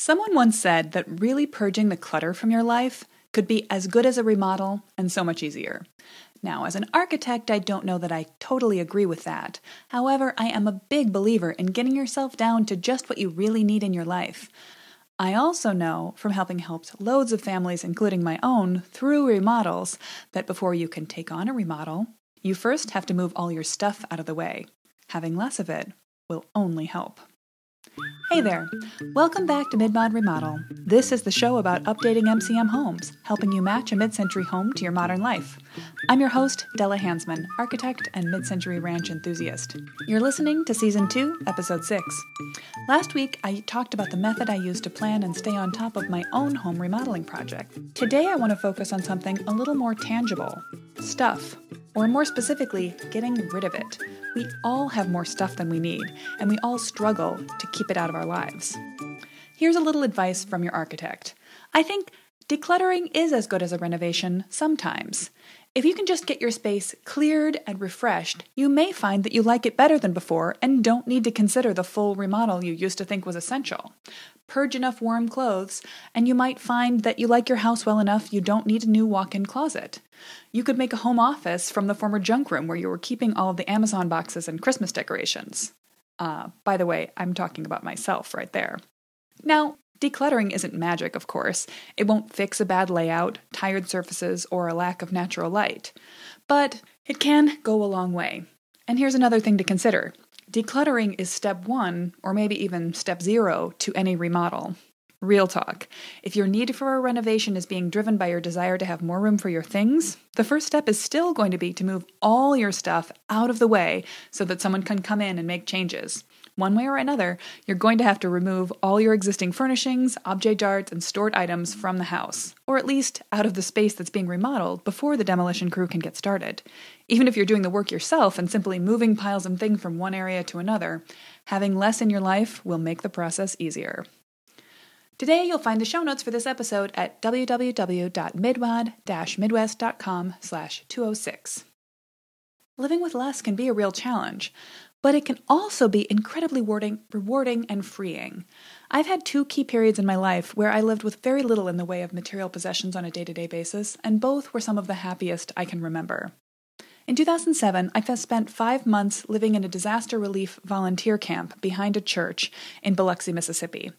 Someone once said that really purging the clutter from your life could be as good as a remodel and so much easier. Now, as an architect, I don't know that I totally agree with that. However, I am a big believer in getting yourself down to just what you really need in your life. I also know from helping helped loads of families, including my own, through remodels, that before you can take on a remodel, you first have to move all your stuff out of the way. Having less of it will only help. Hey there! Welcome back to Midmod Remodel. This is the show about updating MCM homes, helping you match a mid century home to your modern life. I'm your host, Della Hansman, architect and mid century ranch enthusiast. You're listening to Season 2, Episode 6. Last week, I talked about the method I use to plan and stay on top of my own home remodeling project. Today, I want to focus on something a little more tangible stuff, or more specifically, getting rid of it. We all have more stuff than we need, and we all struggle to keep it out of our lives. Here's a little advice from your architect. I think decluttering is as good as a renovation sometimes. If you can just get your space cleared and refreshed, you may find that you like it better than before and don't need to consider the full remodel you used to think was essential. Purge enough warm clothes, and you might find that you like your house well enough you don't need a new walk in closet. You could make a home office from the former junk room where you were keeping all of the Amazon boxes and Christmas decorations. Uh, by the way, I'm talking about myself right there. Now, decluttering isn't magic, of course. It won't fix a bad layout, tired surfaces, or a lack of natural light. But it can go a long way. And here's another thing to consider decluttering is step one, or maybe even step zero, to any remodel. Real talk. If your need for a renovation is being driven by your desire to have more room for your things, the first step is still going to be to move all your stuff out of the way so that someone can come in and make changes. One way or another, you're going to have to remove all your existing furnishings, objets d'art, and stored items from the house, or at least out of the space that's being remodeled before the demolition crew can get started. Even if you're doing the work yourself and simply moving piles of things from one area to another, having less in your life will make the process easier. Today, you'll find the show notes for this episode at www.midmod-midwest.com slash 206. Living with less can be a real challenge, but it can also be incredibly rewarding, rewarding and freeing. I've had two key periods in my life where I lived with very little in the way of material possessions on a day to day basis, and both were some of the happiest I can remember. In 2007, I spent five months living in a disaster relief volunteer camp behind a church in Biloxi, Mississippi.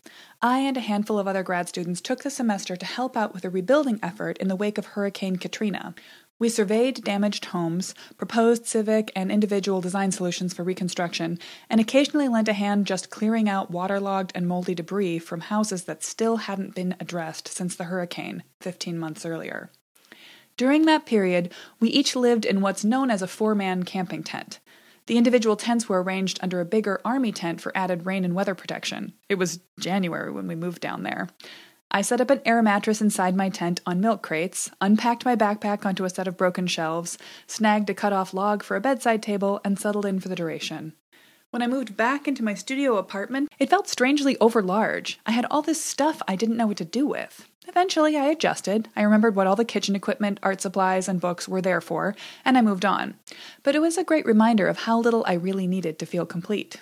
I and a handful of other grad students took the semester to help out with a rebuilding effort in the wake of Hurricane Katrina. We surveyed damaged homes, proposed civic and individual design solutions for reconstruction, and occasionally lent a hand just clearing out waterlogged and moldy debris from houses that still hadn't been addressed since the hurricane 15 months earlier. During that period, we each lived in what's known as a four man camping tent. The individual tents were arranged under a bigger army tent for added rain and weather protection. It was January when we moved down there. I set up an air mattress inside my tent on milk crates, unpacked my backpack onto a set of broken shelves, snagged a cut off log for a bedside table, and settled in for the duration. When I moved back into my studio apartment, it felt strangely overlarge. I had all this stuff I didn't know what to do with. Eventually, I adjusted. I remembered what all the kitchen equipment, art supplies, and books were there for, and I moved on. But it was a great reminder of how little I really needed to feel complete.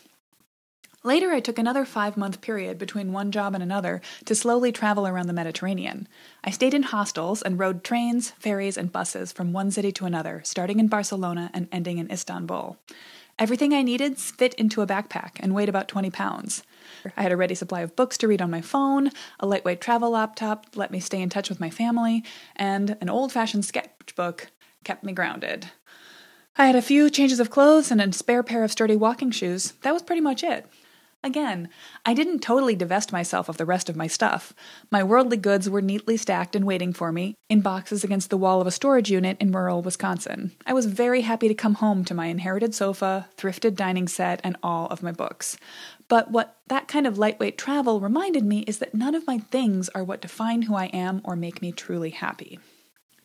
Later, I took another five month period between one job and another to slowly travel around the Mediterranean. I stayed in hostels and rode trains, ferries, and buses from one city to another, starting in Barcelona and ending in Istanbul. Everything I needed fit into a backpack and weighed about 20 pounds. I had a ready supply of books to read on my phone, a lightweight travel laptop let me stay in touch with my family, and an old fashioned sketchbook kept me grounded. I had a few changes of clothes and a spare pair of sturdy walking shoes. That was pretty much it. Again, I didn't totally divest myself of the rest of my stuff. My worldly goods were neatly stacked and waiting for me, in boxes against the wall of a storage unit in rural Wisconsin. I was very happy to come home to my inherited sofa, thrifted dining set, and all of my books. But what that kind of lightweight travel reminded me is that none of my things are what define who I am or make me truly happy.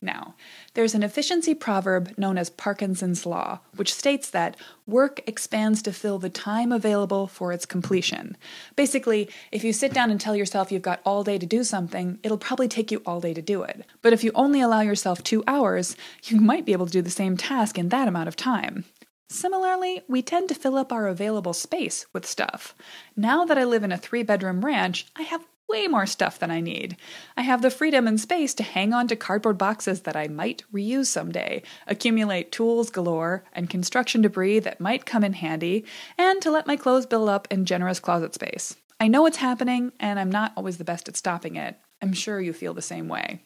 Now, there's an efficiency proverb known as Parkinson's Law, which states that work expands to fill the time available for its completion. Basically, if you sit down and tell yourself you've got all day to do something, it'll probably take you all day to do it. But if you only allow yourself two hours, you might be able to do the same task in that amount of time. Similarly, we tend to fill up our available space with stuff. Now that I live in a three bedroom ranch, I have way more stuff than I need. I have the freedom and space to hang on to cardboard boxes that I might reuse someday, accumulate tools galore and construction debris that might come in handy, and to let my clothes build up in generous closet space. I know what's happening, and I'm not always the best at stopping it. I'm sure you feel the same way.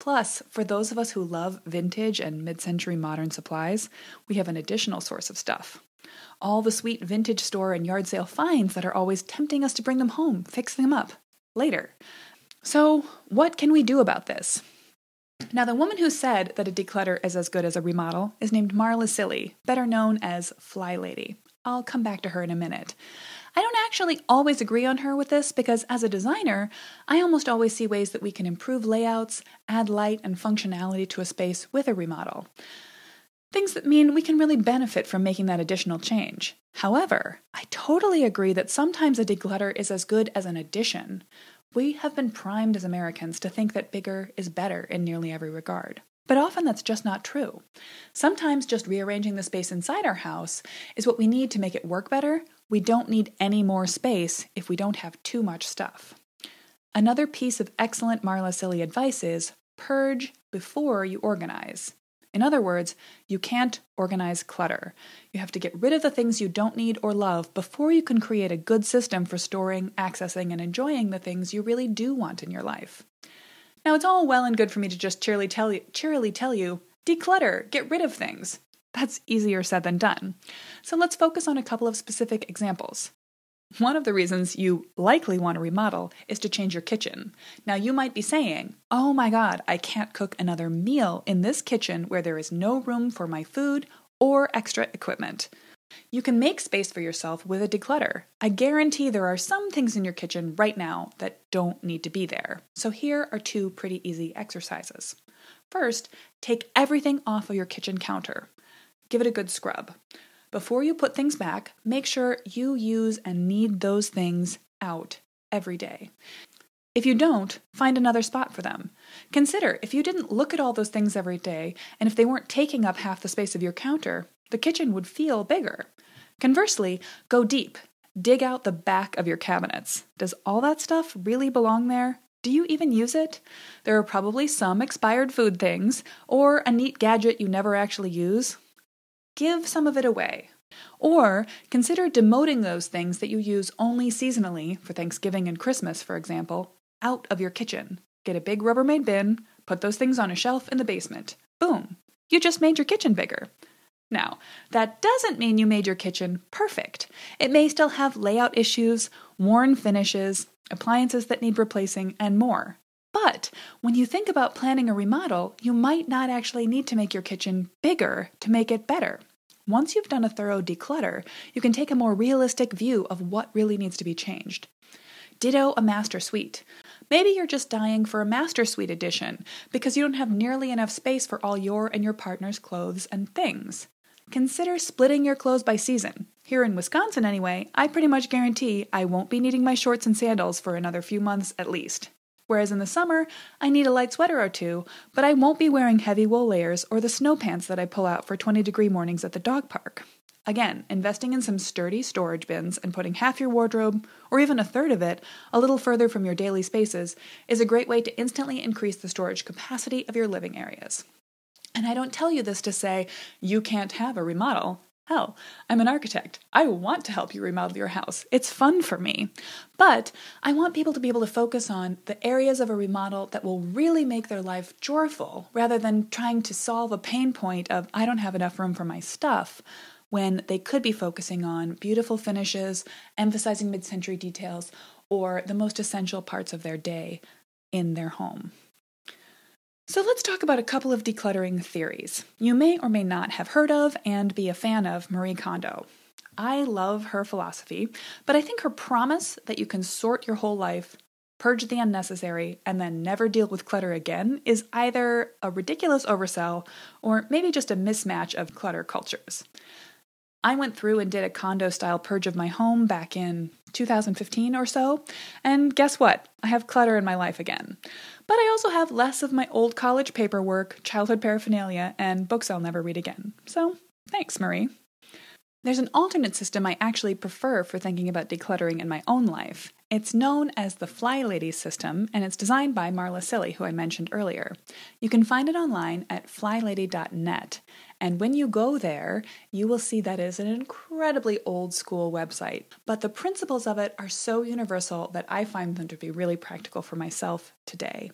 Plus, for those of us who love vintage and mid century modern supplies, we have an additional source of stuff. All the sweet vintage store and yard sale finds that are always tempting us to bring them home, fix them up, later. So, what can we do about this? Now, the woman who said that a declutter is as good as a remodel is named Marla Cilley, better known as Fly Lady. I'll come back to her in a minute. I don't actually always agree on her with this because, as a designer, I almost always see ways that we can improve layouts, add light and functionality to a space with a remodel. Things that mean we can really benefit from making that additional change. However, I totally agree that sometimes a declutter is as good as an addition. We have been primed as Americans to think that bigger is better in nearly every regard. But often that's just not true. Sometimes just rearranging the space inside our house is what we need to make it work better. We don't need any more space if we don't have too much stuff. Another piece of excellent Marla Cilley advice is purge before you organize. In other words, you can't organize clutter. You have to get rid of the things you don't need or love before you can create a good system for storing, accessing, and enjoying the things you really do want in your life. Now, it's all well and good for me to just cheerily tell you, cheerily tell you declutter, get rid of things. That's easier said than done. So let's focus on a couple of specific examples. One of the reasons you likely want to remodel is to change your kitchen. Now, you might be saying, Oh my God, I can't cook another meal in this kitchen where there is no room for my food or extra equipment. You can make space for yourself with a declutter. I guarantee there are some things in your kitchen right now that don't need to be there. So, here are two pretty easy exercises. First, take everything off of your kitchen counter. Give it a good scrub. Before you put things back, make sure you use and need those things out every day. If you don't, find another spot for them. Consider if you didn't look at all those things every day, and if they weren't taking up half the space of your counter, the kitchen would feel bigger. Conversely, go deep. Dig out the back of your cabinets. Does all that stuff really belong there? Do you even use it? There are probably some expired food things, or a neat gadget you never actually use give some of it away. Or consider demoting those things that you use only seasonally, for Thanksgiving and Christmas, for example, out of your kitchen. Get a big Rubbermaid bin, put those things on a shelf in the basement. Boom! You just made your kitchen bigger. Now, that doesn't mean you made your kitchen perfect. It may still have layout issues, worn finishes, appliances that need replacing, and more. But when you think about planning a remodel, you might not actually need to make your kitchen bigger to make it better. Once you've done a thorough declutter, you can take a more realistic view of what really needs to be changed. Ditto a master suite. Maybe you're just dying for a master suite edition because you don't have nearly enough space for all your and your partner's clothes and things. Consider splitting your clothes by season. Here in Wisconsin, anyway, I pretty much guarantee I won't be needing my shorts and sandals for another few months at least. Whereas in the summer, I need a light sweater or two, but I won't be wearing heavy wool layers or the snow pants that I pull out for 20 degree mornings at the dog park. Again, investing in some sturdy storage bins and putting half your wardrobe, or even a third of it, a little further from your daily spaces is a great way to instantly increase the storage capacity of your living areas. And I don't tell you this to say you can't have a remodel. Hell, I'm an architect. I want to help you remodel your house. It's fun for me. But I want people to be able to focus on the areas of a remodel that will really make their life joyful rather than trying to solve a pain point of, I don't have enough room for my stuff, when they could be focusing on beautiful finishes, emphasizing mid century details, or the most essential parts of their day in their home. So let's talk about a couple of decluttering theories you may or may not have heard of and be a fan of Marie Kondo. I love her philosophy, but I think her promise that you can sort your whole life, purge the unnecessary, and then never deal with clutter again is either a ridiculous oversell or maybe just a mismatch of clutter cultures. I went through and did a Kondo style purge of my home back in 2015 or so, and guess what? I have clutter in my life again. But I also have less of my old college paperwork, childhood paraphernalia, and books I'll never read again. So, thanks, Marie. There's an alternate system I actually prefer for thinking about decluttering in my own life, It's known as the Fly Lady system, and it's designed by Marla Cilley, who I mentioned earlier. You can find it online at flylady.net, and when you go there, you will see that it is an incredibly old school website. But the principles of it are so universal that I find them to be really practical for myself today.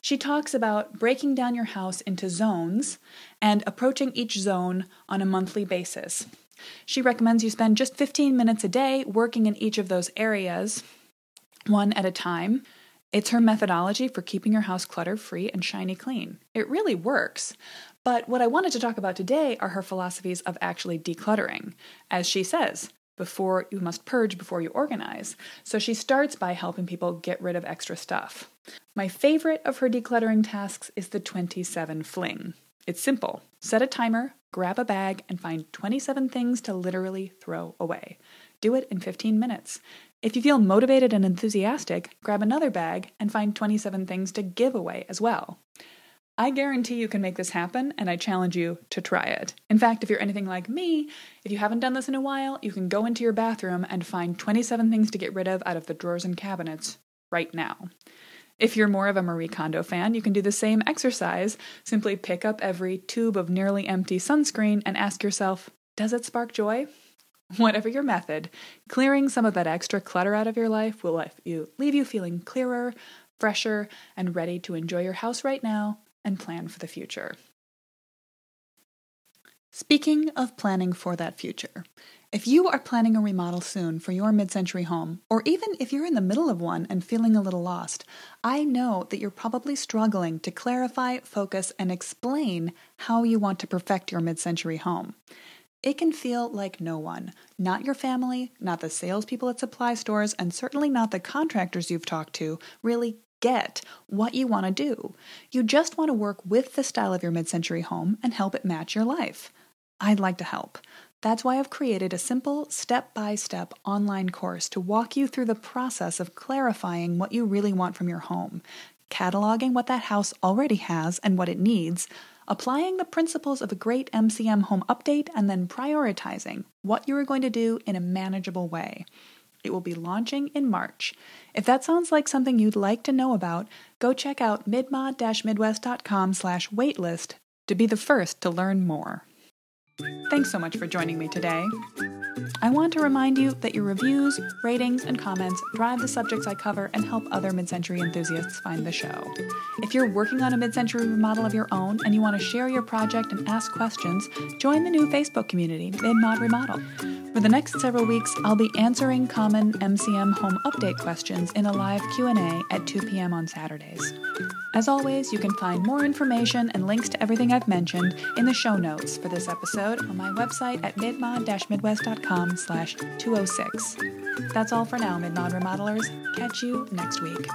She talks about breaking down your house into zones and approaching each zone on a monthly basis. She recommends you spend just 15 minutes a day working in each of those areas, one at a time. It's her methodology for keeping your house clutter free and shiny clean. It really works. But what I wanted to talk about today are her philosophies of actually decluttering. As she says, before you must purge before you organize. So she starts by helping people get rid of extra stuff. My favorite of her decluttering tasks is the 27 fling. It's simple. Set a timer, grab a bag, and find 27 things to literally throw away. Do it in 15 minutes. If you feel motivated and enthusiastic, grab another bag and find 27 things to give away as well. I guarantee you can make this happen, and I challenge you to try it. In fact, if you're anything like me, if you haven't done this in a while, you can go into your bathroom and find 27 things to get rid of out of the drawers and cabinets right now. If you're more of a Marie Kondo fan, you can do the same exercise. Simply pick up every tube of nearly empty sunscreen and ask yourself, does it spark joy? Whatever your method, clearing some of that extra clutter out of your life will leave you feeling clearer, fresher, and ready to enjoy your house right now and plan for the future. Speaking of planning for that future, if you are planning a remodel soon for your mid century home, or even if you're in the middle of one and feeling a little lost, I know that you're probably struggling to clarify, focus, and explain how you want to perfect your mid century home. It can feel like no one, not your family, not the salespeople at supply stores, and certainly not the contractors you've talked to, really get what you want to do. You just want to work with the style of your mid century home and help it match your life. I'd like to help. That's why I've created a simple step by step online course to walk you through the process of clarifying what you really want from your home, cataloging what that house already has and what it needs, applying the principles of a great MCM home update, and then prioritizing what you are going to do in a manageable way. It will be launching in March. If that sounds like something you'd like to know about, go check out midmod-midwest.com slash waitlist to be the first to learn more. Thanks so much for joining me today. I want to remind you that your reviews, ratings, and comments drive the subjects I cover and help other mid century enthusiasts find the show. If you're working on a mid century remodel of your own and you want to share your project and ask questions, join the new Facebook community, MidMod Remodel. For the next several weeks, I'll be answering common MCM home update questions in a live Q&A at 2 p.m. on Saturdays. As always, you can find more information and links to everything I've mentioned in the show notes for this episode on my website at midmod-midwest.com slash 206. That's all for now, Midmod Remodelers. Catch you next week.